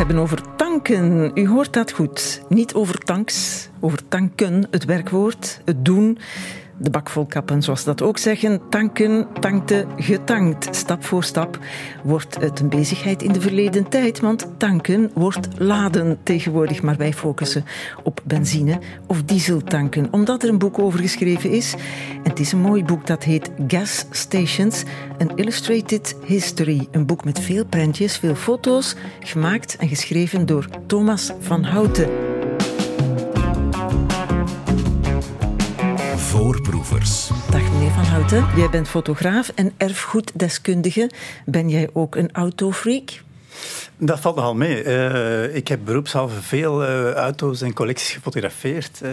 hebben over tanken. U hoort dat goed. Niet over tanks, over tanken, het werkwoord, het doen. De bak kappen, zoals ze dat ook zeggen. Tanken, tankte, getankt. Stap voor stap wordt het een bezigheid in de verleden tijd, want tanken wordt laden tegenwoordig. Maar wij focussen op benzine of dieseltanken, omdat er een boek over geschreven is. En het is een mooi boek dat heet Gas Stations, An Illustrated History. Een boek met veel prentjes, veel foto's, gemaakt en geschreven door Thomas van Houten. Voorproevers. Dag meneer Van Houten, jij bent fotograaf en erfgoeddeskundige. Ben jij ook een autofreak? Dat valt nogal mee. Uh, ik heb beroepshalve veel uh, auto's en collecties gefotografeerd uh,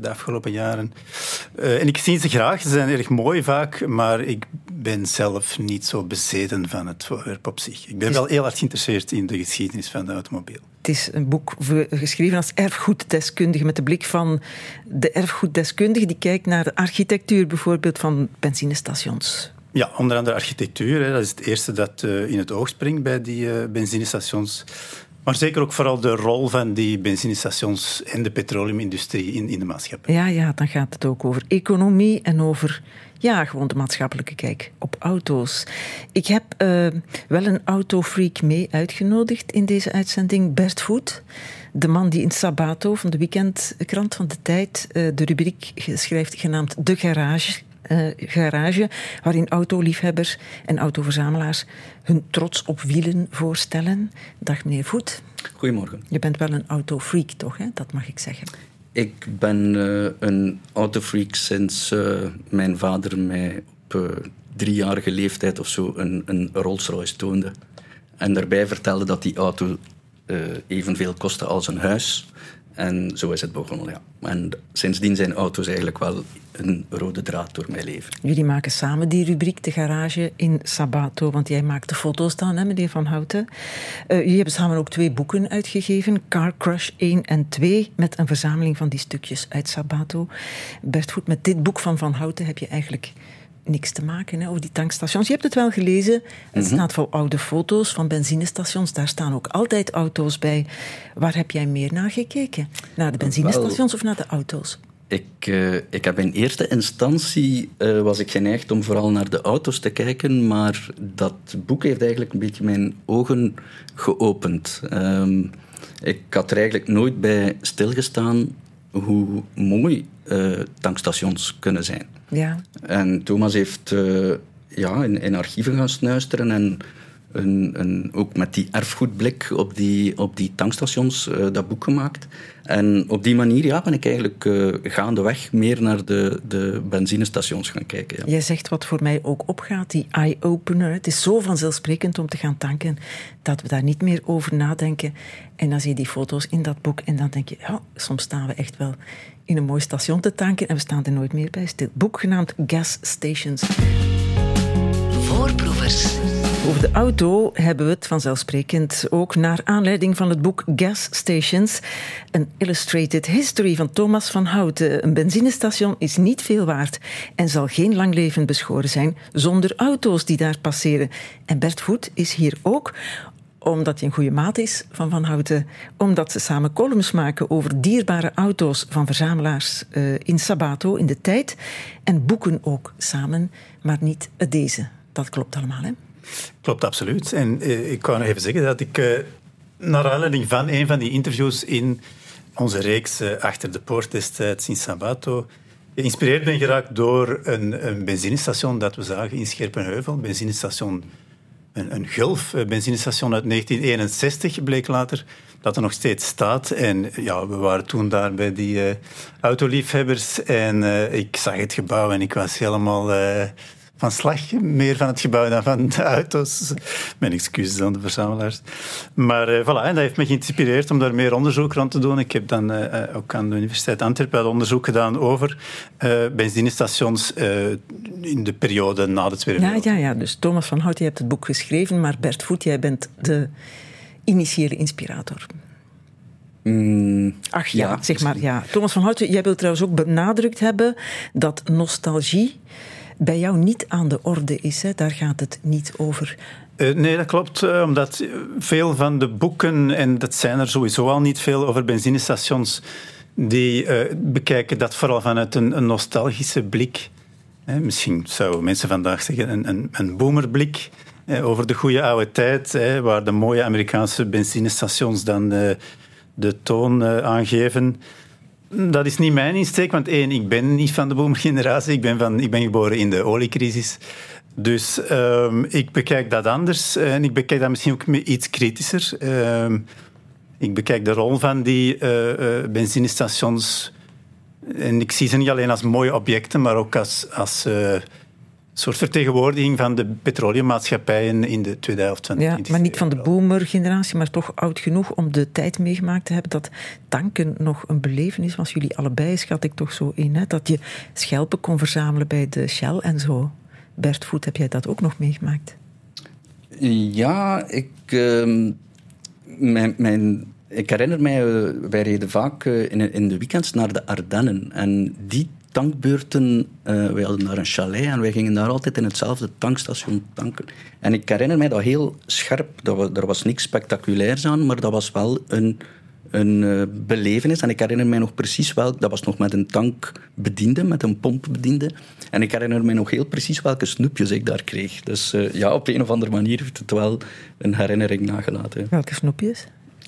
de afgelopen jaren. en ik zie ze graag, ze zijn erg mooi vaak, maar ik ben zelf niet zo bezeten van het voorwerp op zich. Ik ben wel heel erg geïnteresseerd in de geschiedenis van de automobiel. Het is een boek geschreven als erfgoeddeskundige met de blik van de erfgoeddeskundige die kijkt naar de architectuur bijvoorbeeld van benzinestations. Ja, onder andere architectuur. Hè. Dat is het eerste dat uh, in het oog springt bij die uh, benzinestations. Maar zeker ook vooral de rol van die benzinestations en de petroleumindustrie in, in de maatschappij. Ja, ja, dan gaat het ook over economie en over ja, gewoon de maatschappelijke kijk op auto's. Ik heb uh, wel een autofreak mee uitgenodigd in deze uitzending, Bert Voet. De man die in Sabato van de weekendkrant van de tijd de rubriek schrijft genaamd De Garage uh, garage, waarin autoliefhebbers en autoverzamelaars hun trots op wielen voorstellen. Dag meneer Voet. Goedemorgen. Je bent wel een autofreak, toch? Hè? Dat mag ik zeggen. Ik ben uh, een autofreak sinds uh, mijn vader mij op driejarige leeftijd of zo een, een Rolls Royce toonde. En daarbij vertelde dat die auto evenveel kostte als een huis. En zo is het begonnen, ja. En sindsdien zijn auto's eigenlijk wel een rode draad door mijn leven. Jullie maken samen die rubriek, de garage in Sabato, want jij maakt de foto's dan, hè, meneer Van Houten. Uh, jullie hebben samen ook twee boeken uitgegeven, Car Crush 1 en 2, met een verzameling van die stukjes uit Sabato. Bert Voet, met dit boek van Van Houten heb je eigenlijk niks te maken hè, over die tankstations. Je hebt het wel gelezen. Het mhm. staat vol oude foto's van benzinestations. Daar staan ook altijd auto's bij. Waar heb jij meer naar gekeken? Naar de benzinestations of naar de auto's? Ik, uh, ik heb in eerste instantie uh, was ik geneigd om vooral naar de auto's te kijken, maar dat boek heeft eigenlijk een beetje mijn ogen geopend. Um, ik had er eigenlijk nooit bij stilgestaan hoe mooi uh, tankstations kunnen zijn. Ja. En Thomas heeft uh, ja, in, in, archieven gaan snuisteren en een, een, ook met die erfgoedblik op die, op die tankstations uh, dat boek gemaakt. En op die manier ja, ben ik eigenlijk uh, gaandeweg meer naar de, de benzinestations gaan kijken. Ja. Jij zegt wat voor mij ook opgaat, die eye-opener. Het is zo vanzelfsprekend om te gaan tanken dat we daar niet meer over nadenken. En dan zie je die foto's in dat boek en dan denk je, ja, soms staan we echt wel in een mooi station te tanken en we staan er nooit meer bij stil. Boek genaamd Gas Stations. Voorproevers. Over de auto hebben we het vanzelfsprekend ook naar aanleiding van het boek Gas Stations, een illustrated history van Thomas van Houten. Een benzinestation is niet veel waard en zal geen lang leven beschoren zijn zonder auto's die daar passeren. En Bert Voet is hier ook omdat hij een goede maat is van Van Houten, omdat ze samen columns maken over dierbare auto's van verzamelaars uh, in Sabato in de tijd en boeken ook samen, maar niet deze. Dat klopt allemaal, hè? Klopt, absoluut. En uh, ik kan even zeggen dat ik, uh, naar aanleiding van een van die interviews in onze reeks Achter de Poort destijds in Sabato, geïnspireerd ben geraakt door een, een benzinestation dat we zagen in Scherpenheuvel, benzinestation een, een Gulf eh, benzinestation uit 1961 bleek later dat er nog steeds staat. En ja, we waren toen daar bij die uh, autoliefhebbers en ik zag het gebouw en ik was helemaal van slag. Meer van het gebouw dan van de auto's. Mijn excuses aan de verzamelaars. Maar uh, voilà, en dat heeft me geïnspireerd om daar meer onderzoek rond te doen. Ik heb dan uh, ook aan de Universiteit Antwerpen onderzoek gedaan over uh, benzinestations in de periode na de Tweede Wereldoorlog. Ja, ja, ja, dus Thomas van Hout, je hebt het boek geschreven, maar Bert Voet, jij bent de initiële inspirator. Mm, Ach ja, ja, zeg maar ja. Thomas van Houten, jij wilt trouwens ook benadrukt hebben dat nostalgie bij jou niet aan de orde is. Hè? Daar gaat het niet over. Uh, nee, dat klopt. Uh, omdat veel van de boeken, en dat zijn er sowieso al niet veel over benzinestations, die uh, bekijken dat vooral vanuit een, een nostalgische blik. misschien zouden mensen vandaag zeggen een, een, een boomerblik over de goede oude tijd, waar de mooie Amerikaanse benzinestations dan de toon aangeven. Dat is niet mijn insteek, want één, ik ben niet van de boomergeneratie. Ik ben, van, ik ben geboren in de oliecrisis. Dus um, ik bekijk dat anders en ik bekijk dat misschien ook iets kritischer. Um, ik bekijk de rol van die uh, benzinestations en ik zie ze niet alleen als mooie objecten, maar ook als, als uh, soort vertegenwoordiging van de petroleummaatschappijen in de tweede helft van de ja, Maar niet van de boomer-generatie, maar toch oud genoeg om de tijd meegemaakt te hebben dat tanken nog een belevenis was. Jullie allebei schat ik toch zo in, hè? dat je schelpen kon verzamelen bij de Shell en zo. Bert Voet, heb jij dat ook nog meegemaakt? Ja, ik, uh, mijn, mijn, ik herinner mij, uh, wij reden vaak uh, in, in de weekends naar de Ardennen. En die tankbeurten, uh, wij hadden daar een chalet en wij gingen daar altijd in hetzelfde tankstation tanken. En ik herinner mij dat heel scherp. Dat er was niks spectaculairs aan, maar dat was wel een een uh, belevenis. En ik herinner mij nog precies wel, dat was nog met een tankbediende, met een pompbediende. En ik herinner mij nog heel precies welke snoepjes ik daar kreeg. Dus uh, ja, op een of andere manier heeft het wel een herinnering nagelaten. Welke snoepjes?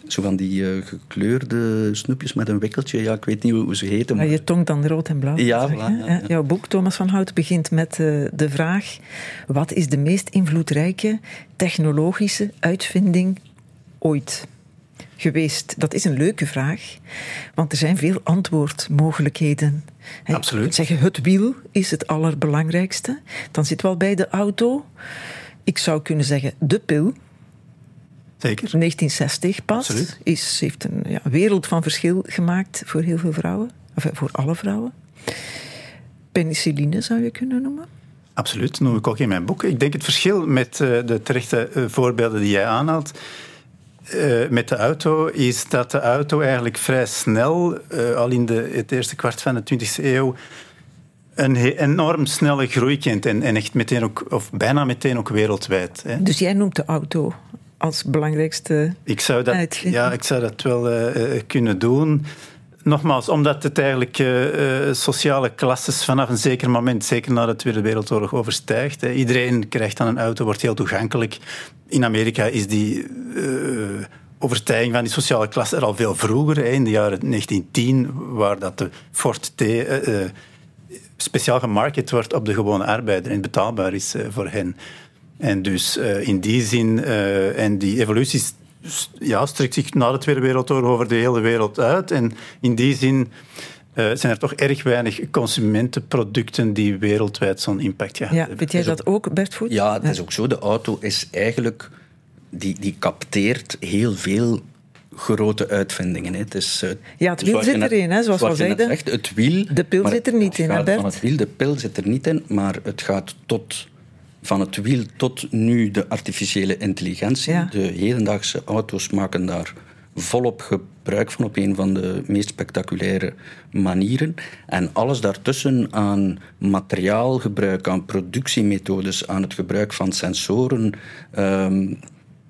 Zo van die uh, gekleurde snoepjes met een wikkeltje. Ja, ik weet niet hoe ze heten. Maar... je tong dan rood en blauw. Ja, voilà, ja, ja. Jouw boek, Thomas van Hout, begint met de vraag... Wat is de meest invloedrijke technologische uitvinding ooit? geweest? Dat is een leuke vraag, want er zijn veel antwoordmogelijkheden. Absoluut. Je zeggen het wiel is het allerbelangrijkste. Dan zit wel bij de auto. Ik zou kunnen zeggen de pil. Zeker. 1960 pas. Absoluut. Is, heeft een ja, wereld van verschil gemaakt voor heel veel vrouwen. Of eh, voor alle vrouwen. Penicilline zou je kunnen noemen. Absoluut, noem ik ook in mijn boek. Ik denk het verschil met uh, de terechte uh, voorbeelden die jij aanhaalt uh, met de auto is dat de auto eigenlijk vrij snel, al in de, het eerste kwart van de 20e eeuw, een enorm snelle groei kent. En, en, echt meteen ook, of bijna meteen ook wereldwijd. Hè. Dus jij noemt de auto als belangrijkste ik zou dat, Ja, ik zou dat wel uh, kunnen doen. Nogmaals, omdat het eigenlijk uh, sociale klasses vanaf een zeker moment, zeker na de Tweede Wereldoorlog, overstijgt. Hè. Iedereen krijgt dan een auto, wordt heel toegankelijk. In Amerika is die uh, overstijging van die sociale klasse er al veel vroeger. Hè. In de jaren 1910, waar dat de Ford T speciaal gemarket wordt op de gewone arbeider en betaalbaar is voor hen. En dus in die zin, en die evoluties ja, strekt zich na de Tweede Wereldoorlog over de hele wereld uit. En in die zin uh, zijn er toch erg weinig consumentenproducten die wereldwijd zo'n impact gehad ja, hebben. Weet jij dat ook, Bert Voet? Ja, het is ook zo. De auto is eigenlijk... Die, die capteert heel veel grote uitvindingen. Hè. Het is, uh, ja, het wiel zit erin, hè, zoals we zeiden. Echt, het wiel, de pil zit er niet in, hè, Bert? Van het wiel, de pil zit er niet in, maar het gaat tot van het wiel tot nu de artificiële intelligentie. De hedendaagse auto's maken daar volop gebruik van op een van de meest spectaculaire manieren. En alles daartussen aan materiaalgebruik, aan productiemethodes, aan het gebruik van sensoren. Um,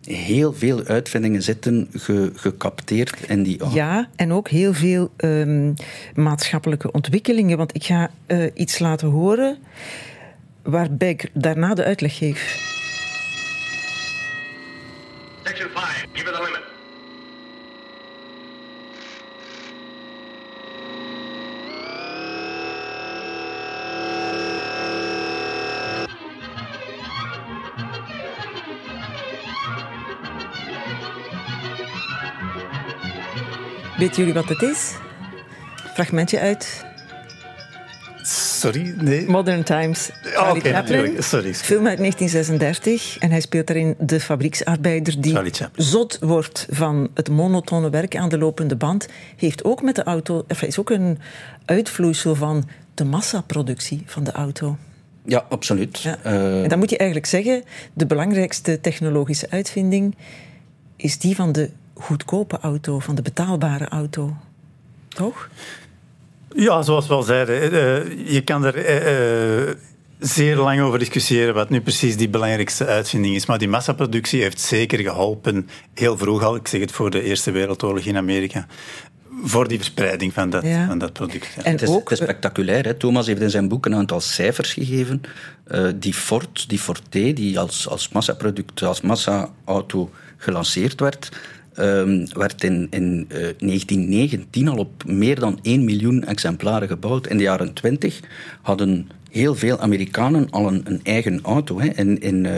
heel veel uitvindingen zitten ge, gecapteerd in die auto. Ja, en ook heel veel um, maatschappelijke ontwikkelingen. Want ik ga uh, iets laten horen waarbij ik daarna de uitleg geef. Section 5, give it a limit. Weten jullie wat het is? Fragmentje uit Sorry, nee. Modern Times. Ah, Charlie oh, Chaplin. Sorry. Film uit 1936. En hij speelt daarin de fabrieksarbeider die zot wordt van het monotone werk aan de lopende band. Heeft ook met de auto... is ook een uitvloeisel van de massaproductie van de auto. Ja, absoluut. Ja. Uh... En dan moet je eigenlijk zeggen, de belangrijkste technologische uitvinding is die van de goedkope auto, van de betaalbare auto. Toch? Ja, zoals we al zeiden, uh, je kan er uh, zeer lang over discussiëren wat nu precies die belangrijkste uitvinding is. Maar die massaproductie heeft zeker geholpen, heel vroeg al, ik zeg het voor de Eerste Wereldoorlog in Amerika, voor die verspreiding van dat, van dat product. En het, is, ook, het is spectaculair. Hè? Thomas heeft in zijn boek een aantal cijfers gegeven. Uh, die Ford, die Forte, die als, als massaproduct, als massa-auto gelanceerd werd, um, werd in, in uh, 1919 al op meer dan 1 miljoen exemplaren gebouwd. In de jaren 20 hadden heel veel Amerikanen al een, een eigen auto. Hè. In, in uh,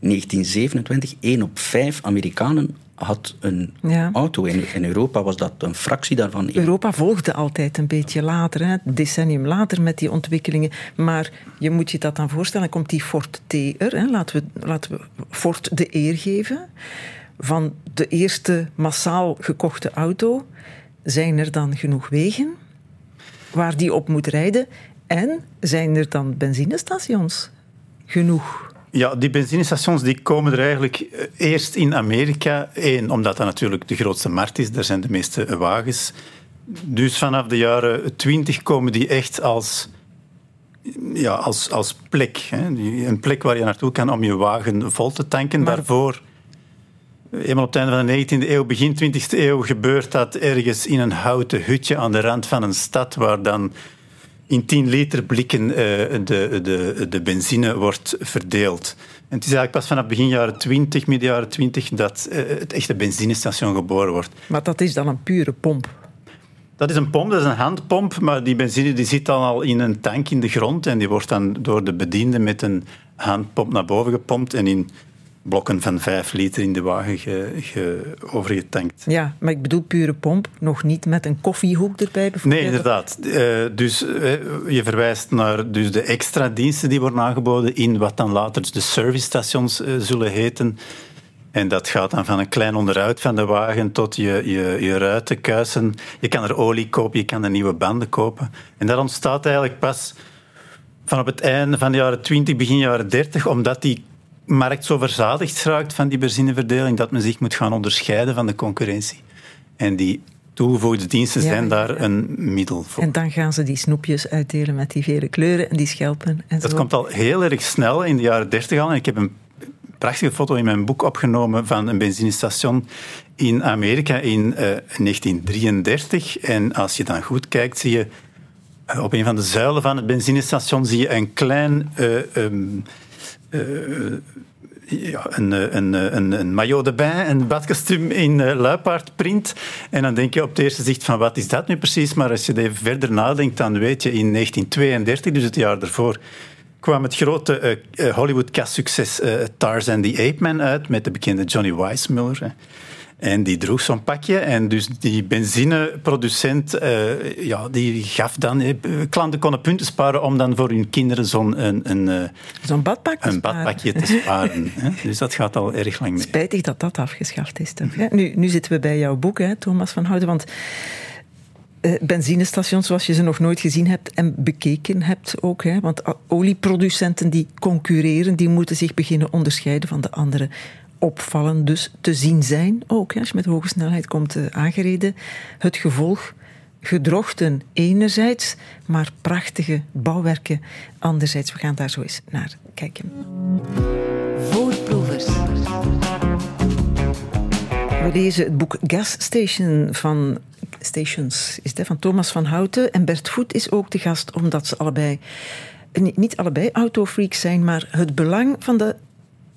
1927, 1 op 5 Amerikanen had een auto. In, in, Europa was dat een fractie daarvan. Europa volgde altijd een beetje later, hè, decennium later met die ontwikkelingen. Maar je moet je dat dan voorstellen, dan komt die Ford T er. Hè. Laten, we, laten we Ford de eer geven. Van de eerste massaal gekochte auto zijn er dan genoeg wegen waar die op moet rijden. En zijn er dan benzinestations genoeg? Ja, die benzinestations die komen er eigenlijk eh, eerst in Amerika. Eén, omdat dat natuurlijk de grootste markt is, daar zijn de meeste wagens. Dus vanaf de jaren 20 komen die echt als, ja, als, als plek. Hè. Een plek waar je naartoe kan om je wagen vol te tanken. Maar... Daarvoor, eenmaal op het einde van de 19e eeuw, begin 20e eeuw, gebeurt dat ergens in een houten hutje aan de rand van een stad, waar dan in 10 liter blikken uh, de, de, de benzine wordt verdeeld. En het is eigenlijk pas vanaf begin jaren 20, midden jaren 20, dat uh, het echte benzinestation geboren wordt. Maar dat is dan een pure pomp? Dat is een pomp, dat is een handpomp, maar die benzine die zit dan al in een tank in de grond en die wordt dan door de bediende met een handpomp naar boven gepompt en in blokken van vijf liter in de wagen ge, ge, overgetankt. Ja, maar ik bedoel pure pomp, nog niet met een koffiehoek erbij bijvoorbeeld? Nee, inderdaad. Uh, dus uh, je verwijst naar dus de extra diensten die worden aangeboden in wat dan later de servicestations uh, zullen heten. En dat gaat dan van een klein onderhoud van de wagen tot je, je, je ruiten kuisen. Je kan er olie kopen, je kan er nieuwe banden kopen. En dat ontstaat eigenlijk pas van op het einde van de jaren 20, begin jaren 30, omdat die markt zo verzadigd raakt van die benzineverdeling dat men zich moet gaan onderscheiden van de concurrentie. En die toegevoegde diensten zijn daar een middel voor. En dan gaan ze die snoepjes uitdelen met die vele kleuren en die schelpen. En dat komt al heel erg snel in de jaren dertig al. En ik heb een prachtige foto in mijn boek opgenomen van een benzinestation in Amerika in uh, eh, 1933. En als je dan goed kijkt, zie je uh, op een van de zuilen van het benzinestation zie je een klein... Uh, um, uh, ja, een, een, een, een maillot de bain, een badkostuum in luipaardprint. En dan denk je op het eerste zicht van wat is dat nu precies? Maar als je even verder nadenkt, dan weet je in 1932, dus het jaar daarvoor, kwam het grote uh, Hollywood-cast-succes uh, Tarzan the Ape Man uit met de bekende Johnny Weissmuller. En die droeg zo'n pakje. En dus die benzineproducent uh, ja, die gaf dan... Eh, klanten konden punten sparen om dan voor hun kinderen zo'n een, een, eh, zo'n badpak een badpakje te sparen. dus dat gaat al erg lang mee. Spijtig dat dat afgeschaft is. Toch, nu, nu zitten we bij jouw boek, hè, Thomas van Houten. Want benzinestations zoals je ze nog nooit gezien hebt en bekeken hebt ook. Hè? Want olieproducenten die concurreren, die moeten zich beginnen onderscheiden van de andere opvallend dus te zien zijn, ook als je met hoge snelheid komt uh, aangereden. Het gevolg gedrochten enerzijds, maar prachtige bouwwerken anderzijds. We gaan daar zo eens naar kijken. Voorproevers. We lezen het boek Gas Station van Stations is het, van Thomas van Houten. En Bert Voet is ook de gast, omdat ze allebei, niet allebei autofreaks zijn, maar het belang van de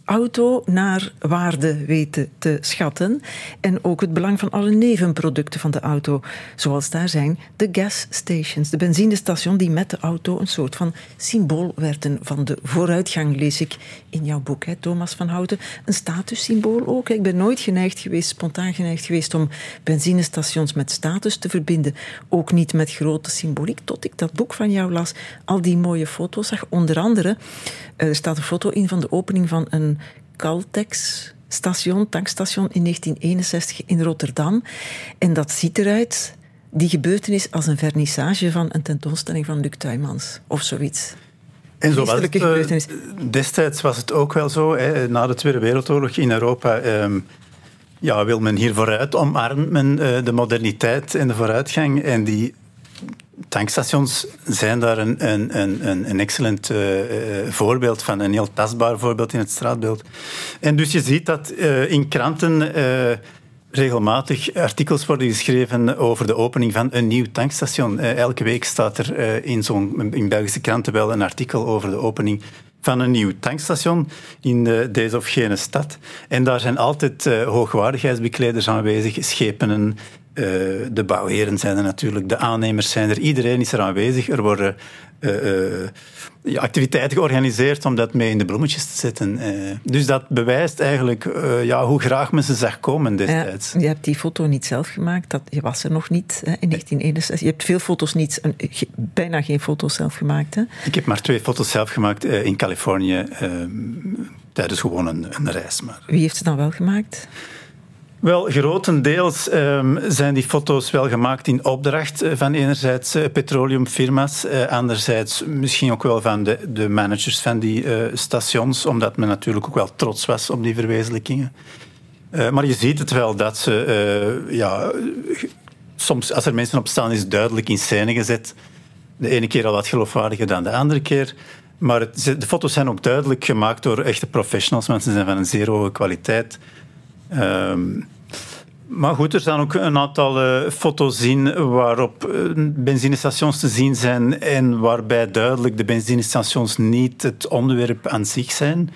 auto naar waarde weten te schatten. En ook het belang van alle nevenproducten van de auto. Zoals daar zijn de gas stations, de benzinestation die met de auto een soort van symbool werden van de vooruitgang, lees ik in jouw boek, hè, Thomas van Houten. Een statussymbool ook. Ik ben nooit geneigd geweest, spontaan geneigd geweest om benzinestations met status te verbinden. Ook niet met grote symboliek, tot ik dat boek van jou las. Al die mooie foto's zag. Onder andere, er staat een foto in van de opening van een Caltex station, tankstation in 1961 in Rotterdam. En dat ziet eruit, die gebeurtenis, als een vernissage van een tentoonstelling van Luc Tuymans of zoiets. En zo was het, uh, destijds was het ook wel zo, hè, na de Tweede Wereldoorlog in Europa. Um, ja, wil men hier vooruit, omarmt men uh, de moderniteit en de vooruitgang. En die tankstations zijn daar een, een, een, een excellent uh, voorbeeld van, een heel tastbaar voorbeeld in het straatbeeld. En dus je ziet dat uh, in kranten regelmatig artikels worden geschreven over de opening van een nieuw tankstation. elke week staat er in, zo'n, in Belgische kranten wel een artikel over de opening van een nieuw tankstation in deze of gene stad. En daar zijn altijd hoogwaardigheidsbekleders aanwezig, schepenen, uh, de bouwheren zijn er natuurlijk, de aannemers zijn er, iedereen is er aanwezig. Er worden uh, uh, activiteiten georganiseerd om dat mee in de bloemetjes te zetten. dus dat bewijst eigenlijk ja, hoe graag men ze zag komen destijds. Ja, je hebt die foto niet zelf gemaakt, dat, je was er nog niet hè, in 1961. Je hebt veel foto's niet, bijna geen foto's zelf gemaakt. Hè? Ik heb maar twee foto's zelf gemaakt in Californië tijdens gewoon een, een reis. Maar. Wie heeft ze dan wel gemaakt? Wel, grotendeels um, zijn die foto's wel gemaakt in opdracht eh, van enerzijds uh, petroleumfirma's, uh, anderzijds misschien ook wel van de, de managers van die stations, omdat men natuurlijk ook wel trots was op die verwezenlijkingen. maar je ziet het wel dat ze, ja, soms als er mensen op staan, is duidelijk in scène gezet. De ene keer al wat geloofwaardiger dan de andere keer. Maar de foto's zijn ook duidelijk gemaakt door echte professionals. Mensen zijn van een zeer hoge kwaliteit. Um, maar goed, er staan ook een aantal uh, foto's in waarop uh, benzinestations te zien zijn en waarbij duidelijk de benzinestations niet het onderwerp aan zich zijn.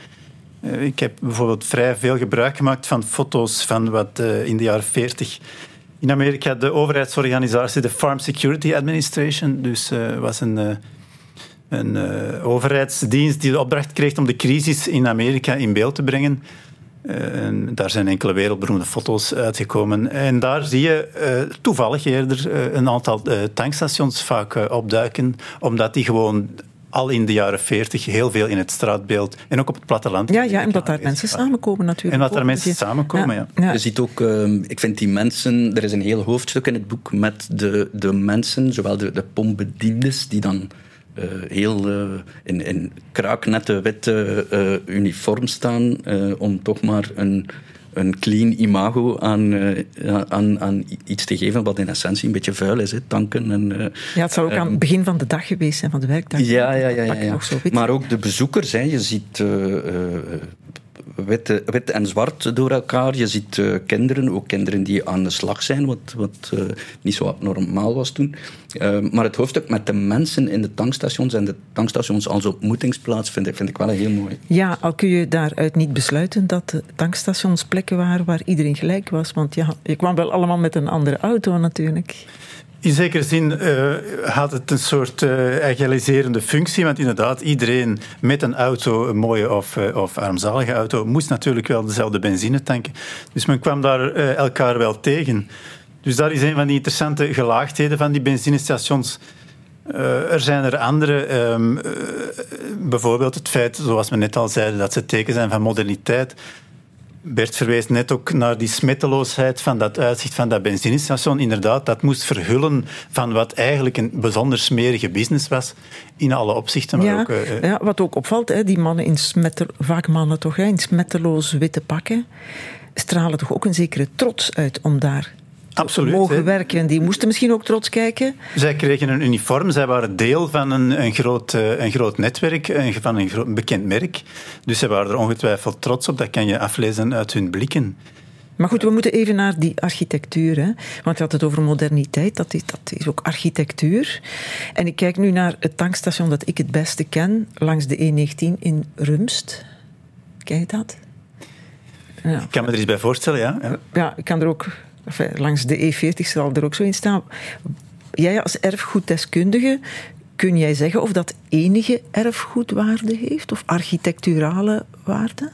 Uh, ik heb bijvoorbeeld vrij veel gebruik gemaakt van foto's van wat in de jaren 40 in Amerika de overheidsorganisatie, de Farm Security Administration, dus was een, een overheidsdienst die de opdracht kreeg om de crisis in Amerika in beeld te brengen. Uh, daar zijn enkele wereldberoemde foto's uitgekomen. En daar zie je uh, toevallig eerder uh, een aantal tankstations vaak opduiken, omdat die gewoon al in de jaren 40 heel veel in het straatbeeld en ook op het platteland. Ja, ja en dat daar mensen samenkomen natuurlijk. En dat daar mensen samenkomen, ja. ja. Je ziet ook, ehm, ik vind die mensen, er is een heel hoofdstuk in het boek met de, de mensen, zowel de, de pompbediendes die dan uh, heel uh, in, in kraaknette witte uh, uniform staan om toch maar een, een clean imago aan, aan, aan iets te geven wat in essentie een beetje vuil is, hè, tanken. En, ja, het zou ook aan het begin van de dag geweest zijn, van de werkdag. Ja, ja, ja. ja, ja. Maar ook de bezoekers, hè, je ziet wit, en zwart door elkaar. Je ziet uh, kinderen, ook kinderen die aan de slag zijn, wat, wat uh, niet zo normaal was toen. Uh, maar het hoofdstuk met de mensen in de tankstations en de tankstations als ontmoetingsplaats vind ik, vind ik wel heel mooi. Ja, al kun je daaruit niet besluiten dat de tankstations plekken waren waar iedereen gelijk was. Want ja, je kwam wel allemaal met een andere auto natuurlijk. In zekere zin uh, had het een soort uh, egaliserende functie, want inderdaad, iedereen met een auto, een mooie of, uh, of armzalige auto, moest natuurlijk wel dezelfde benzine tanken. Dus men kwam daar elkaar wel tegen. Dus dat is een van die interessante gelaagdheden van die benzinestations. er zijn er andere, um, bijvoorbeeld het feit, zoals we net al zeiden, dat ze teken zijn van moderniteit. Bert verwees net ook naar die smetteloosheid van dat uitzicht van dat benzinestation. Inderdaad, dat moest verhullen van wat eigenlijk een bijzonder smerige business was in alle opzichten. Maar ja, ook, uh, ja, wat ook opvalt, hè, die mannen in smetter, vaak mannen toch, hè, in smetteloos witte pakken, stralen toch ook een zekere trots uit om daar Absoluut, mogen werken. Die moesten misschien ook trots kijken. Zij kregen een uniform, zij waren deel van een, een, groot, eh, een groot netwerk, een, van een, groot, bekend merk. Dus zij waren er ongetwijfeld trots op, dat kan je aflezen uit hun blikken. Maar goed, we moeten even naar die architectuur. Hè? Want je had het over moderniteit, dat is, dat is ook architectuur. En ik kijk nu naar het tankstation dat ik het beste ken, langs de E19 in Rumst. Ken je dat? Ja. Ik kan me er iets bij voorstellen, ja. Ja, ja ik kan er ook langs de E40 zal er ook zo in staan. Jij als erfgoeddeskundige, kun jij zeggen of dat enige erfgoedwaarde heeft of architecturale waarde?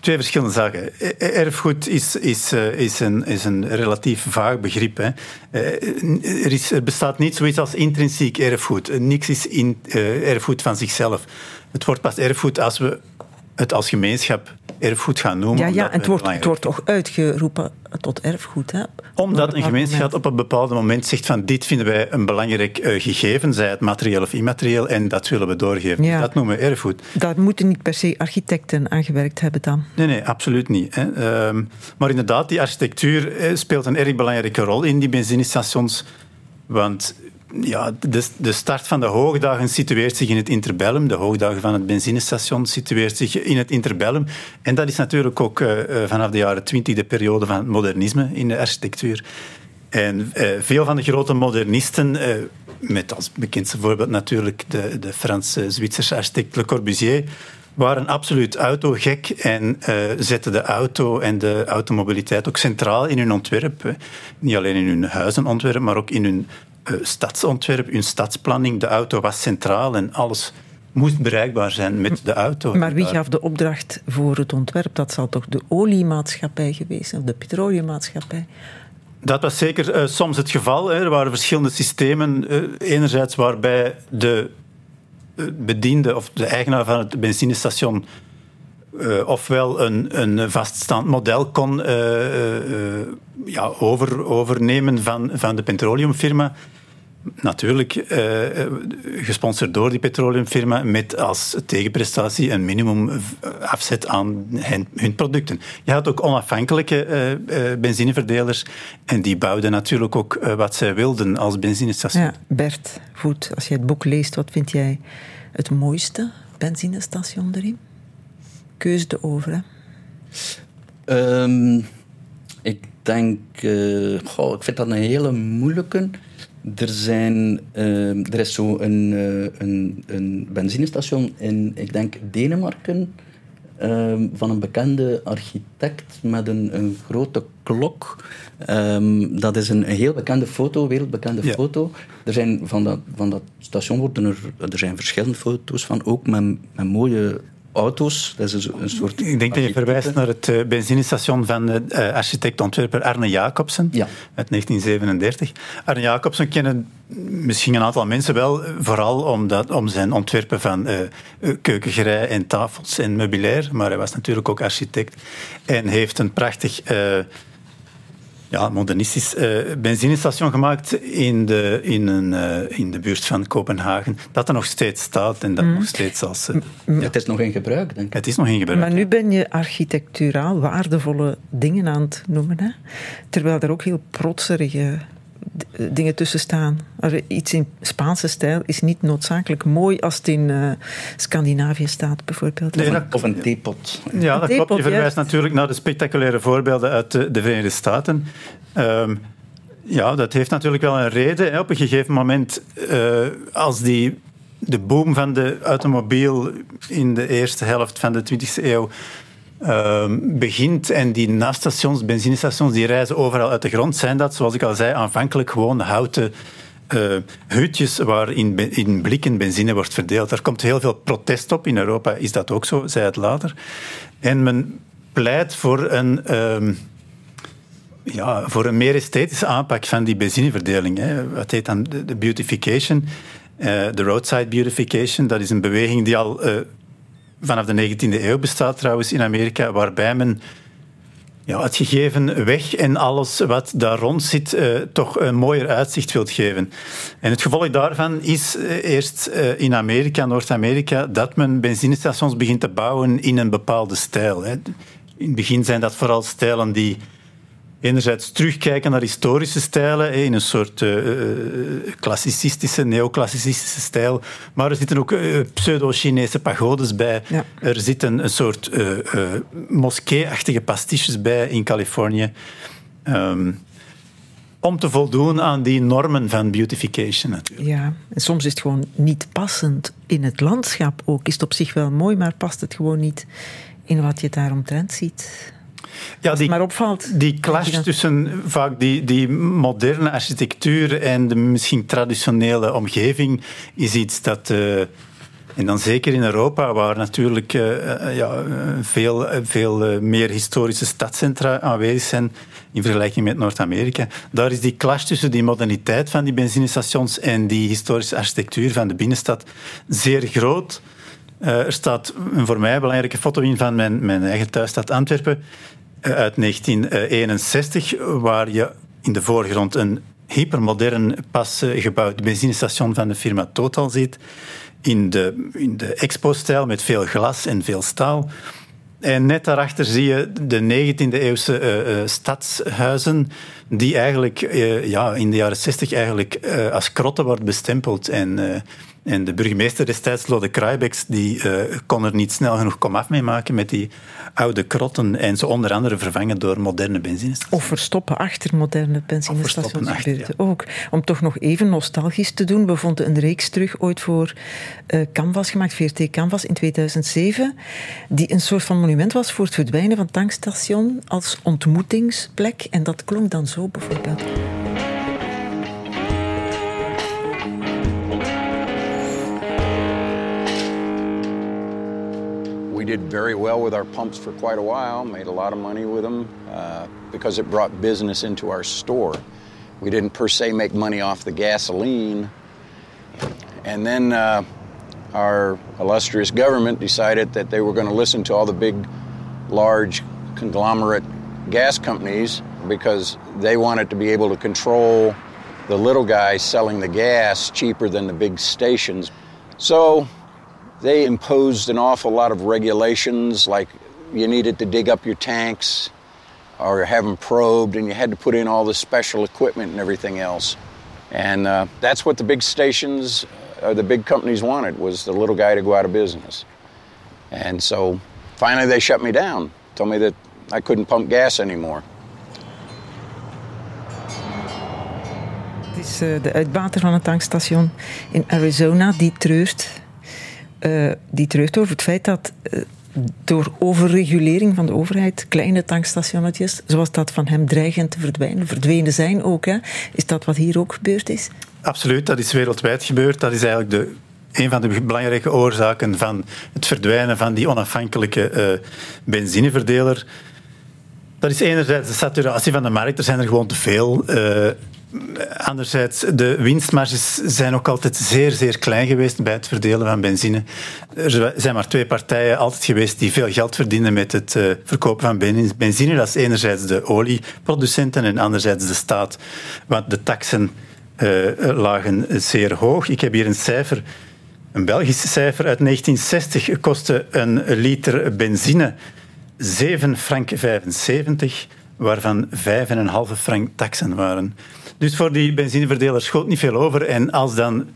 Twee verschillende zaken. E-, e-, erfgoed is, is, eh, is, een, is een relatief vaag begrip. Hè. Eh, er, is, er bestaat niet zoiets als intrinsiek erfgoed. Niks is in, uh, erfgoed van zichzelf. Het wordt pas erfgoed als we het als gemeenschap erfgoed gaan noemen. Ja, ja en het wordt, het wordt toch uitgeroepen tot erfgoed. Hè? Omdat een gemeenschap op een bepaald moment zegt van dit vinden wij een belangrijk uh, gegeven, zij het materieel of immaterieel, en dat willen we doorgeven. Ja. Dat noemen we erfgoed. Daar moeten niet per se architecten aan gewerkt hebben dan? Nee, nee, absoluut niet. Hè. Um, maar inderdaad, die architectuur eh, speelt een erg belangrijke rol in die benzinestations, want ja, de, de, start van de hoogdagen situeert zich in het interbellum. De hoogdagen van het benzinestation situeert zich in het interbellum. En dat is natuurlijk ook uh, vanaf de jaren twintig de periode van het modernisme in de architectuur. En uh, veel van de grote modernisten, met als bekendste voorbeeld natuurlijk de, de Franse-Zwitserse architect Le Corbusier, waren absoluut autogek en uh, zetten de auto en de automobiliteit ook centraal in hun ontwerp. Niet alleen in hun huizenontwerp, maar ook in hun stadsontwerp, hun stadsplanning. De auto was centraal en alles moest bereikbaar zijn met de auto. Maar wie gaf de opdracht voor het ontwerp? Dat zal toch de oliemaatschappij geweest zijn, of de petroleummaatschappij? Dat was zeker uh, soms het geval. Hè. Er waren verschillende systemen. Uh, enerzijds waarbij de bediende of de eigenaar van het benzinestation uh, ofwel een, een vaststaand model kon uh, uh, ja, over, overnemen van, van de petroleumfirma. Natuurlijk gesponsord door die petroleumfirma met als tegenprestatie een minimum afzet aan hun producten. Je had ook onafhankelijke benzineverdelers en die bouwden natuurlijk ook wat zij wilden als benzinestation. Bert, goed, als je het boek leest, wat vind jij het mooiste benzinestation erin? Keuze de over, um, ik denk... Uh, goh, ik vind dat een hele moeilijke. Er, zijn, uh, er is zo een, uh, een, een benzinestation in, ik denk, Denemarken... Um, van een bekende architect met een, een grote klok. Um, dat is een, een, heel bekende foto, wereldbekende ja. foto. Er zijn van dat, van dat station worden er, er zijn verschillende foto's van, ook met, met mooie auto's. Dat is een soort Ik denk dat je verwijst naar het uh, benzinestation van de uh, architect-ontwerper Arne Jacobsen ja. uit 1937. Arne Jacobsen kennen misschien een aantal mensen wel, vooral omdat, om zijn ontwerpen van uh, keukengerei en tafels en meubilair, maar hij was natuurlijk ook architect en heeft een prachtig ja, modernistisch uh, benzinestation gemaakt in de, in, een, uh, in de buurt van Kopenhagen. Dat er nog steeds staat en dat mm. nog steeds als... Uh, ja, het is nog in gebruik, denk ik. Het is nog in gebruik. Maar nu ben je architecturaal waardevolle dingen aan het noemen. Hè? Terwijl er ook heel protserige dingen tussen staan. Iets in Spaanse stijl is niet noodzakelijk mooi als het in uh, Scandinavië staat, bijvoorbeeld. Nee, of een theepot. Ja, dat klopt. Je verwijst natuurlijk naar de spectaculaire voorbeelden uit de, de Verenigde Staten. Um, ja, dat heeft natuurlijk wel een reden. Op een gegeven moment, uh, als die, de boom van de automobiel in de eerste helft van de 20e eeuw uh, begint. En die nafstations, benzinestations, die reizen overal uit de grond. Zijn dat, zoals ik al zei, aanvankelijk gewoon houten uh, hutjes waar in, in blikken benzine wordt verdeeld. Er komt heel veel protest op. In Europa is dat ook zo, zei het later. En men pleit voor een... Uh, ja, voor een meer esthetische aanpak van die benzineverdeling. Hè. Wat heet dan de beautification? Uh, de roadside beautification, dat is een beweging die al uh, vanaf de 19e eeuw bestaat trouwens in Amerika, waarbij men ja, het gegeven weg en alles wat daar rond zit uh, toch een mooier uitzicht wilt geven. En het gevolg daarvan is uh, eerst uh, in Amerika, Noord-Amerika, dat men benzinestations begint te bouwen in een bepaalde stijl. Hè. In het begin zijn dat vooral stijlen die enerzijds terugkijken naar historische stijlen in een soort uh, klassicistische, neoclassicistische stijl. Maar er zitten ook uh, pseudo-Chinese pagodes bij. Ja. Er zitten een soort uh, moskee-achtige pastiches bij in Californië. Um, om te voldoen aan die normen van beautification natuurlijk. Ja, en soms is het gewoon niet passend in het landschap ook. Is het op zich wel mooi, maar past het gewoon niet in wat je daaromtrent ziet. Ja, die, maar opvalt. Die clash tussen vaak die, die moderne architectuur en de misschien traditionele omgeving is iets dat. Uh, en dan zeker in Europa, waar natuurlijk uh, ja, veel, veel meer historische stadcentra aanwezig zijn in vergelijking met Noord-Amerika. Daar is die clash tussen die moderniteit van die benzinestations en die historische architectuur van de binnenstad zeer groot. Uh, er staat een voor mij belangrijke foto in van mijn, mijn eigen thuisstad Antwerpen uit 1961, waar je in de voorgrond een hypermodern pas gebouwd benzinestation van de firma Total ziet. In de, in de expo-stijl met veel glas en veel staal. En net daarachter zie je de 19e-eeuwse uh, uh, stadshuizen die eigenlijk uh, ja, in de jaren 60 eigenlijk als krotten wordt bestempeld. En, en de burgemeester destijds, Lode Krajbeks, die kon er niet snel genoeg komaf mee maken met die oude krotten en ze onder andere vervangen door moderne benzinestations. Of verstoppen achter moderne benzinestations achter, ook. Om toch nog even nostalgisch te doen, we vonden een reeks terug ooit voor uh, Canvas gemaakt, VRT Canvas in 2007, die een soort van monument was voor het verdwijnen van het tankstation als ontmoetingsplek. En dat klonk dan zo bijvoorbeeld. Did very well with our pumps for quite a while, made a lot of money with them uh, because it brought business into our store. We didn't per se make money off the gasoline. And then uh, our illustrious government decided that they were going to listen to all the big, large conglomerate gas companies because they wanted to be able to control the little guys selling the gas cheaper than the big stations. So they imposed an awful lot of regulations, like you needed to dig up your tanks or have them probed, and you had to put in all the special equipment and everything else. And uh, that's what the big stations or uh, the big companies wanted was the little guy to go out of business. And so finally they shut me down, told me that I couldn't pump gas anymore. Het is uh, de uitbater van het tankstation in Arizona die treurt uh, die treurt over het feit dat uh, door overregulering van de overheid kleine tankstationnetjes, zoals dat van hem dreigend te verdwijnen, verdwenen zijn ook. Hè. Is dat wat hier ook gebeurd is? Absoluut, dat is wereldwijd gebeurd. Dat is eigenlijk de, een van de belangrijke oorzaken van het verdwijnen van die onafhankelijke uh, benzineverdeler. Dat is enerzijds de saturatie van de markt. Er zijn er gewoon te veel. Anderzijds, de winstmarges zijn ook altijd zeer, zeer klein geweest bij het verdelen van benzine. Er zijn maar twee partijen altijd geweest die veel geld verdienen met het uh, verkopen van benzine. Dat is enerzijds de olieproducenten en anderzijds de staat. Want de taxen uh, lagen zeer hoog. Ik heb hier een cijfer, een Belgisch cijfer uit 1960. Kostte een liter benzine 7 frank 75, waarvan 5,5 frank taxen waren. Dus voor die benzineverdelers schoot niet veel over. En als dan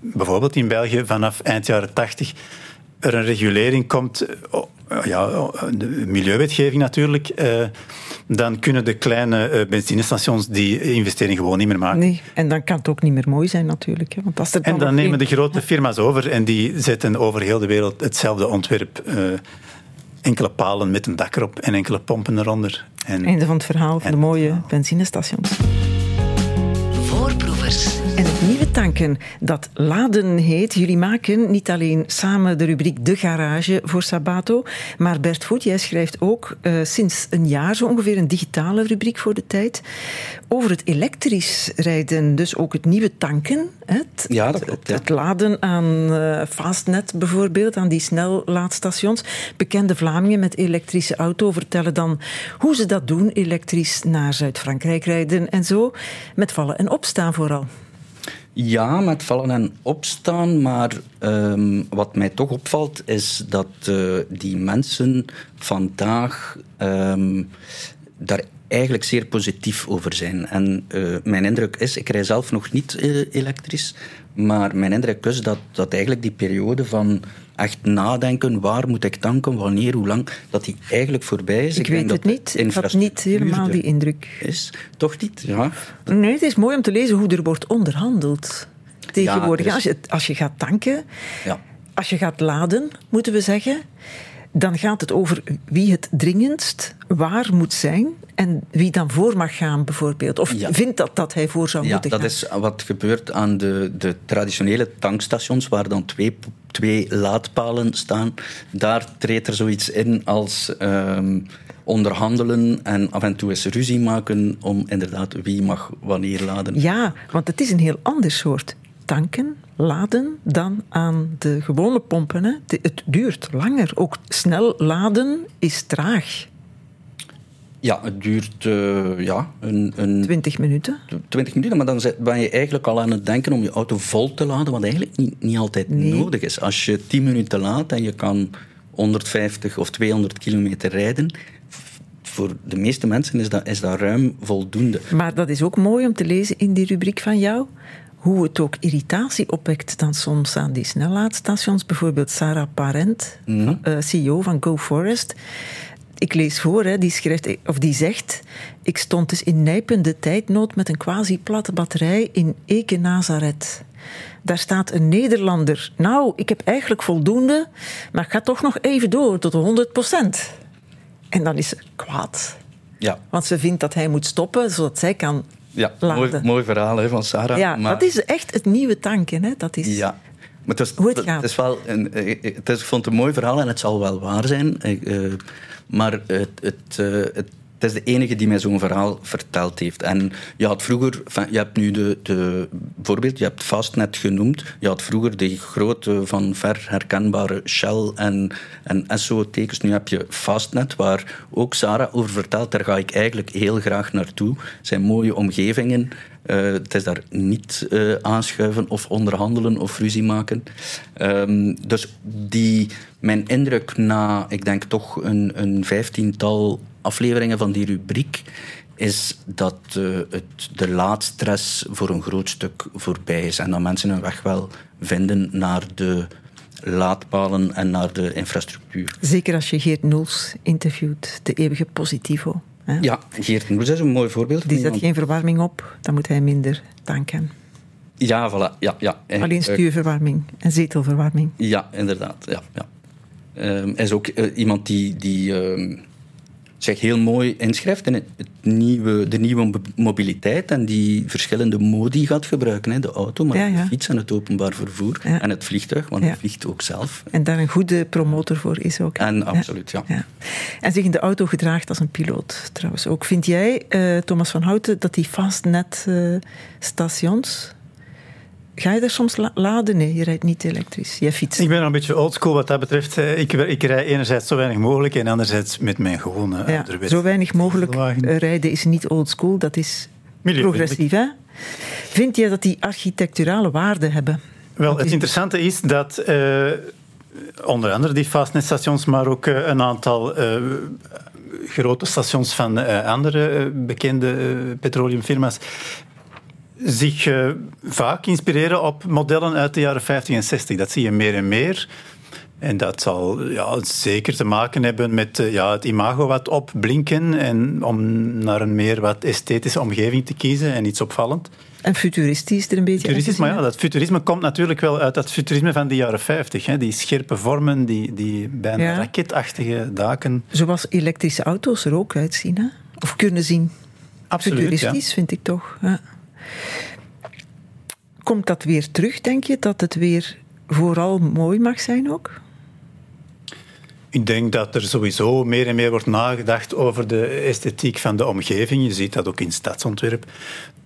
bijvoorbeeld in België vanaf eind jaren 80 er een regulering komt, oh, ja, oh, de milieuwetgeving natuurlijk, eh, dan kunnen de kleine eh, benzinestations die investering gewoon niet meer maken. Nee, en dan kan het ook niet meer mooi zijn natuurlijk. Hè, want als er dan en dan nemen de grote firma's over en die zetten over heel de wereld hetzelfde ontwerp. Enkele palen met een dak erop en enkele pompen eronder. En, Einde van het verhaal van de mooie benzinestations. Tanken dat Laden heet. Jullie maken niet alleen samen de rubriek De Garage voor Sabato, maar Bert Voet, jij schrijft ook uh, sinds een jaar zo ongeveer een digitale rubriek voor de tijd over het elektrisch rijden. Dus ook het nieuwe tanken. Het, ja, dat klopt. Het, het laden aan uh, Fastnet bijvoorbeeld, aan die snellaadstations. Bekende Vlamingen met elektrische auto vertellen dan hoe ze dat doen, elektrisch naar Zuid-Frankrijk rijden en zo. Met vallen en opstaan vooral. Ja, met vallen en opstaan. Maar um, wat mij toch opvalt, is dat uh, die mensen vandaag um, daar eigenlijk zeer positief over zijn. En uh, mijn indruk is, ik rij zelf nog niet uh, elektrisch, maar mijn indruk is dat, dat eigenlijk die periode van echt nadenken, waar moet ik tanken, wanneer, hoe lang, dat die eigenlijk voorbij is. Ik, ik weet het niet. Ik had niet helemaal die indruk. Is toch niet? Ja. Nee, het is mooi om te lezen hoe er wordt onderhandeld. Tegenwoordig, ja, als, je, als je gaat tanken, ja. als je gaat laden, moeten we zeggen, dan gaat het over wie het dringendst waar moet zijn en wie dan voor mag gaan, bijvoorbeeld. Of vindt dat dat hij voor zou moeten gaan. Ja, dat is wat gebeurt aan de, de traditionele tankstations, waar dan twee, twee laadpalen staan. Daar treedt er zoiets in als um, onderhandelen en af en toe eens ruzie maken om inderdaad wie mag wanneer laden. Ja, want het is een heel ander soort tanken, laden dan aan de gewone pompen. Hè. Het duurt langer. Ook snel laden is traag. Ja, het duurt uh, ja, een, een... 20 minuten. 20 minuten, maar dan ben je eigenlijk al aan het denken om je auto vol te laden, wat eigenlijk niet, niet altijd nee. nodig is. Als je 10 minuten laat en je kan 150 of 200 kilometer rijden, voor de meeste mensen is dat, is dat ruim voldoende. Maar dat is ook mooi om te lezen in die rubriek van jou. Hoe het ook irritatie opwekt dan soms aan die snellaadstations. Bijvoorbeeld Sarah Parent, Mhm. eh, CEO van GoForest. Ik lees voor, hè, die, schrijft, of die zegt... Ik stond dus in nijpende tijdnood met een quasi-platte batterij in Eke Nazareth. Daar staat een Nederlander. Nou, ik heb eigenlijk voldoende, maar ik ga toch nog even door tot de 100% En dan is ze kwaad. Ja, Want ze vindt dat hij moet stoppen, zodat zij kan ja mooi, mooi verhaal hè, van Sarah. Ja, maar- dat is echt het nieuwe tanken. Hè? Dat is... Ja. Maar het, is, Hoe het gaat. is wel een, eh, het is, ik vond het een mooi verhaal en het zal wel waar zijn. Eh, eh, maar het, het, eh, het, het is de enige die mij zo'n verhaal verteld heeft. En je had vroeger, je hebt nu de, de bijvoorbeeld, je hebt Fastnet genoemd. Je had vroeger de grote van ver herkenbare Shell en, en Esso-tekens. Nu heb je Fastnet, waar ook Sarah over vertelt. Daar ga ik eigenlijk heel graag naartoe. Het zijn mooie omgevingen. Eh, het is daar niet eh, aanschuiven of onderhandelen of ruzie maken. Ehm, dus die, mijn indruk na, ik denk toch een, een vijftiental afleveringen van die rubriek, is dat eh, het, de laadstress voor een groot stuk voorbij is. En dat mensen hun weg wel vinden naar de laadpalen en naar de infrastructuur. Zeker als je Geert Noels interviewt, de eeuwige positivo. Hè? Ja, Geert Noels is een mooi voorbeeld. Die zet geen verwarming op, dan moet hij minder tanken. Ja, voilà. Ja, ja. Hij- Alleen eh, stuurverwarming en zetelverwarming. Ja, inderdaad. Ja, ja. Ehm, hij is ook eh, iemand die, die ehm, zich heel mooi inschrijft in het, nieuwe, de nieuwe mo- mobiliteit en die verschillende modi gaat gebruiken. Hè. De auto, maar Ja, ook ja. de fiets en het openbaar vervoer. Ja. En het vliegtuig, want hij vliegt ook zelf. En daar een goede promotor voor is ook. En absoluut, ja. En zich in de auto gedraagt als een piloot trouwens ook. Vind jij, eh, Thomas van Houten, dat die fastnet-stations... ga je daar soms la- laden? Nee, je rijdt niet elektrisch. Jij fietst. Ik ben een beetje oldschool wat dat betreft. Eh, Ik, ik rij enerzijds zo weinig mogelijk en anderzijds met mijn gewone Ja, zo weinig mogelijk eh, rijden is niet old school, dat is progressief. Hè? Vind jij dat die architecturale waarde hebben? Wel, het interessante is dat eh, onder andere die fastnetstations, maar ook een aantal grote stations van andere bekende petroleumfirma's zich eh, vaak inspireren op modellen uit de jaren 50 en 60. Dat zie je meer en meer. En dat zal ja, zeker te maken hebben met eh, ja, het imago wat opblinken en om naar een meer wat esthetische omgeving te kiezen en iets opvallend. En futuristisch er een beetje Futuristisch, maar ja, dat futurisme komt natuurlijk wel uit dat futurisme van de jaren 50. Hè. Die scherpe vormen, die, die bijna Ja. raketachtige daken. Zoals elektrische auto's er ook uitzien. Hè? Of kunnen zien. Absoluut, ja. Futuristisch vind ik toch. Ja. Komt dat weer terug, denk je? Dat het weer vooral mooi mag zijn ook? Ik denk dat er sowieso meer en meer wordt nagedacht over de esthetiek van de omgeving. Je ziet dat ook in stadsontwerp.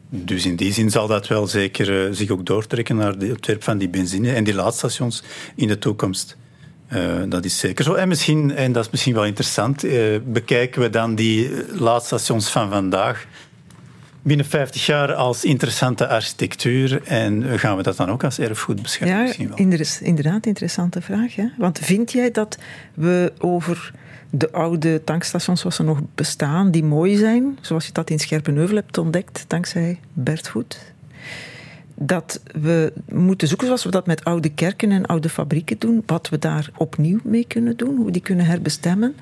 Dus in die zin zal dat wel zeker eh, zich ook doortrekken naar het ontwerp van die benzine- en die laadstations in de toekomst. Eh, dat is zeker zo. En misschien, en dat is misschien wel interessant, eh, bekijken we dan die laadstations van vandaag binnen 50 jaar als interessante architectuur en gaan we dat dan ook als erfgoed beschouwen? Ja, misschien wel. inderdaad, inderdaad interessante vraag. Hè? Want vind jij dat we over de oude tankstations zoals ze nog bestaan, die mooi zijn, zoals je dat in Scherpenheuvel hebt ontdekt, dankzij Bert Voet, dat we moeten zoeken zoals we dat met oude kerken en oude fabrieken doen, wat we daar opnieuw mee kunnen doen, hoe we die kunnen herbestemmen?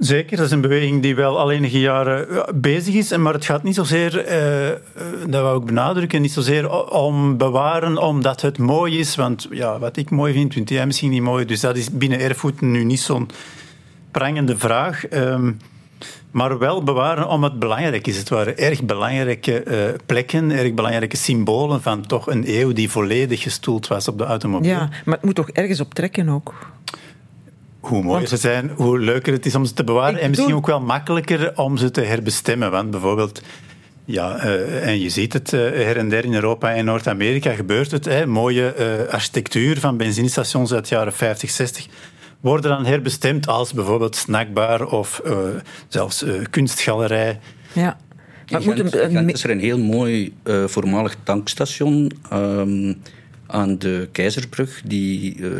Zeker, dat is een beweging die wel al enige jaren ja, bezig is, maar het gaat niet zozeer, eh, eh, dat wou ik benadrukken, niet zozeer om bewaren omdat het mooi is, want ja, wat ik mooi vind, vindt jij misschien niet mooi, dus dat is binnen erfgoed nu niet zo'n prangende vraag. ehm, maar wel bewaren om het belangrijk is. Het waren erg belangrijke eh, plekken, erg belangrijke symbolen van toch een eeuw die volledig gestoeld was op de automobiel. Ja, maar het moet toch ergens op trekken ook. Hoe mooier Want- ze zijn, hoe leuker het is om ze te bewaren. En misschien ook wel makkelijker om ze te herbestemmen. Want bijvoorbeeld, ja, eh, en je ziet het eh, her en der in Europa en Noord-Amerika gebeurt het. Hè, mooie eh, architectuur van benzinestations uit de jaren 50, 60 worden dan herbestemd als bijvoorbeeld snackbar of eh, zelfs eh, kunstgalerij. Ja. Maar moet een, is er een heel mooi eh, voormalig tankstation. ehm, aan de Keizersbrug. Die, uh,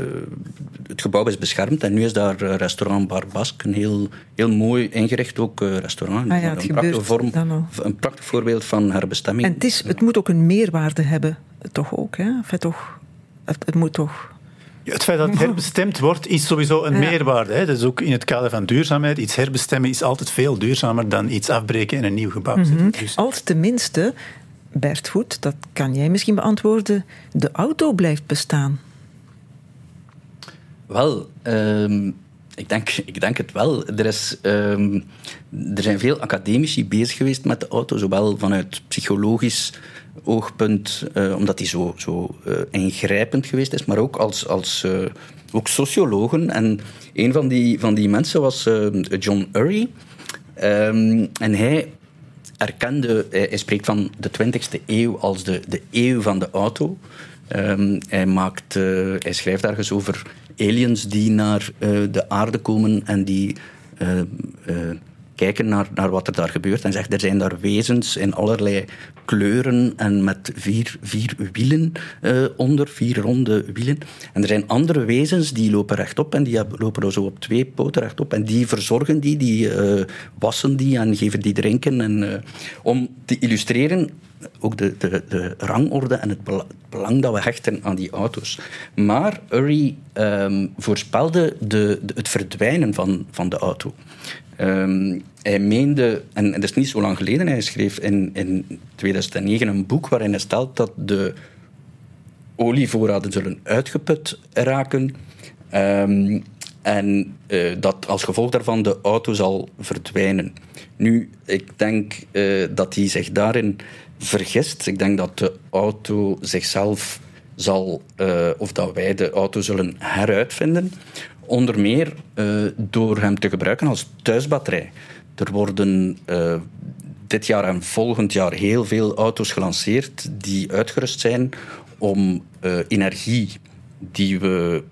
het gebouw is beschermd en nu is daar restaurant Bar Basque, een heel, heel mooi ingericht ook restaurant. Ah ja, het een, prachtige vorm, een prachtig voorbeeld van herbestemming. En het, is, het moet ook een meerwaarde hebben, toch ook? Hè? Enfin, toch, het, het moet toch het feit dat het herbestemd wordt, is sowieso een meerwaarde. Hè. Dat is ook in het kader van duurzaamheid. Iets herbestemmen is altijd veel duurzamer dan iets afbreken en een nieuw gebouw zetten. Mm -hmm. dus. Als tenminste, Bert Goed, dat kan jij misschien beantwoorden, de auto blijft bestaan. Wel, um, ik, denk, ik denk het wel. Er, is, um, er zijn veel academici bezig geweest met de auto, zowel vanuit psychologisch oogpunt, uh, omdat hij zo, zo uh, ingrijpend geweest is, maar ook als, als uh, ook sociologen. En een van die, van die mensen was John Urry. En hij erkende, hij, hij, spreekt van de 20e eeuw als de, de eeuw van de auto. Um, hij, maakt, hij schrijft ergens over aliens die naar de aarde komen en die kijken naar, naar wat er daar gebeurt en zegt er zijn daar wezens in allerlei kleuren en met vier, vier wielen uh, onder, vier ronde wielen. En er zijn andere wezens die lopen rechtop en die lopen zo op twee poten rechtop en die verzorgen die, die uh, wassen die en geven die drinken. En, uh, om te illustreren ook de, de, de rangorde en het belang dat we hechten aan die auto's. Maar Urry um, voorspelde de, het verdwijnen van, van de auto. Um, hij meende, en dat is niet zo lang geleden, hij schreef in, in 2009 een boek waarin hij stelt dat de olievoorraden zullen uitgeput raken. Um, en uh, dat als gevolg daarvan de auto zal verdwijnen. Nu, ik denk uh, dat hij zich daarin vergist. Ik denk dat de auto zichzelf zal, uh, of dat wij de auto zullen heruitvinden. Onder meer door hem te gebruiken als thuisbatterij. Er worden uh, dit jaar en volgend jaar heel veel auto's gelanceerd die uitgerust zijn om energie die we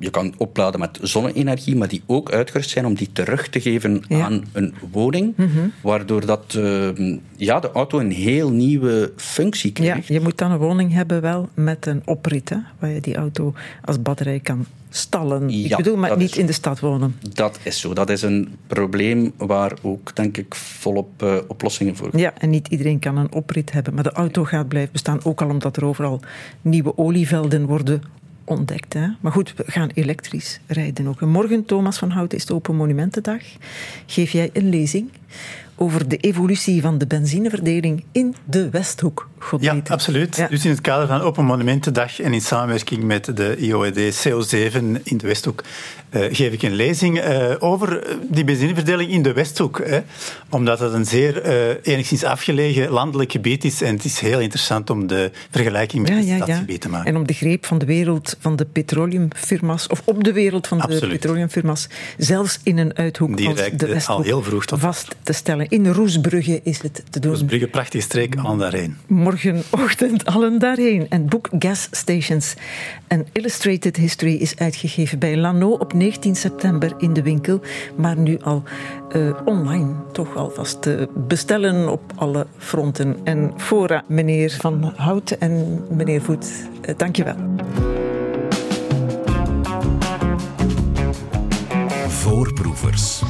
je kan opladen met zonne-energie, maar die ook uitgerust zijn om die terug te geven ja. aan een woning, mm -hmm. waardoor dat, uh, ja, de auto een heel nieuwe functie krijgt. Ja, je moet dan een woning hebben wel met een oprit, hè, waar je die auto als batterij kan stallen. Ja, ik bedoel, maar niet in de stad wonen. Dat is zo. Dat is een probleem waar ook, denk ik, volop uh, oplossingen voor Ja, en niet iedereen kan een oprit hebben. Maar de auto gaat blijven bestaan, ook al omdat er overal nieuwe olievelden worden ontdekt. Maar goed, we gaan elektrisch rijden ook. En morgen, Thomas van Hout, is de Open Monumentendag. Geef jij een lezing over de evolutie van de benzineverdeling in de Westhoek. God ja, absoluut. Ja. Dus in het kader van Open Monumentendag en in samenwerking met de IOED CO7 in de Westhoek uh, geef ik een lezing uh, over die benzineverdeling in de Westhoek. Hè. Omdat het een zeer uh, enigszins afgelegen landelijk gebied is en het is heel interessant om de vergelijking met ja, het ja, stadsgebied ja. te maken. En om de greep van de wereld van de petroleumfirma's, of op de wereld van absoluut. de petroleumfirma's, zelfs in een uithoek die als de Westhoek al heel vroeg tot vast te stellen. In Roesbrugge is het te doen. Roesbrugge, prachtige streek, allen daarheen. Morgenochtend allen daarheen. En boek Gas Stations. Een Illustrated History is uitgegeven bij Lano op 19 september in de winkel. Maar nu al uh, online toch alvast te bestellen op alle fronten. En fora, meneer Van Hout en meneer Voet, uh, dank je wel. Voorproevers.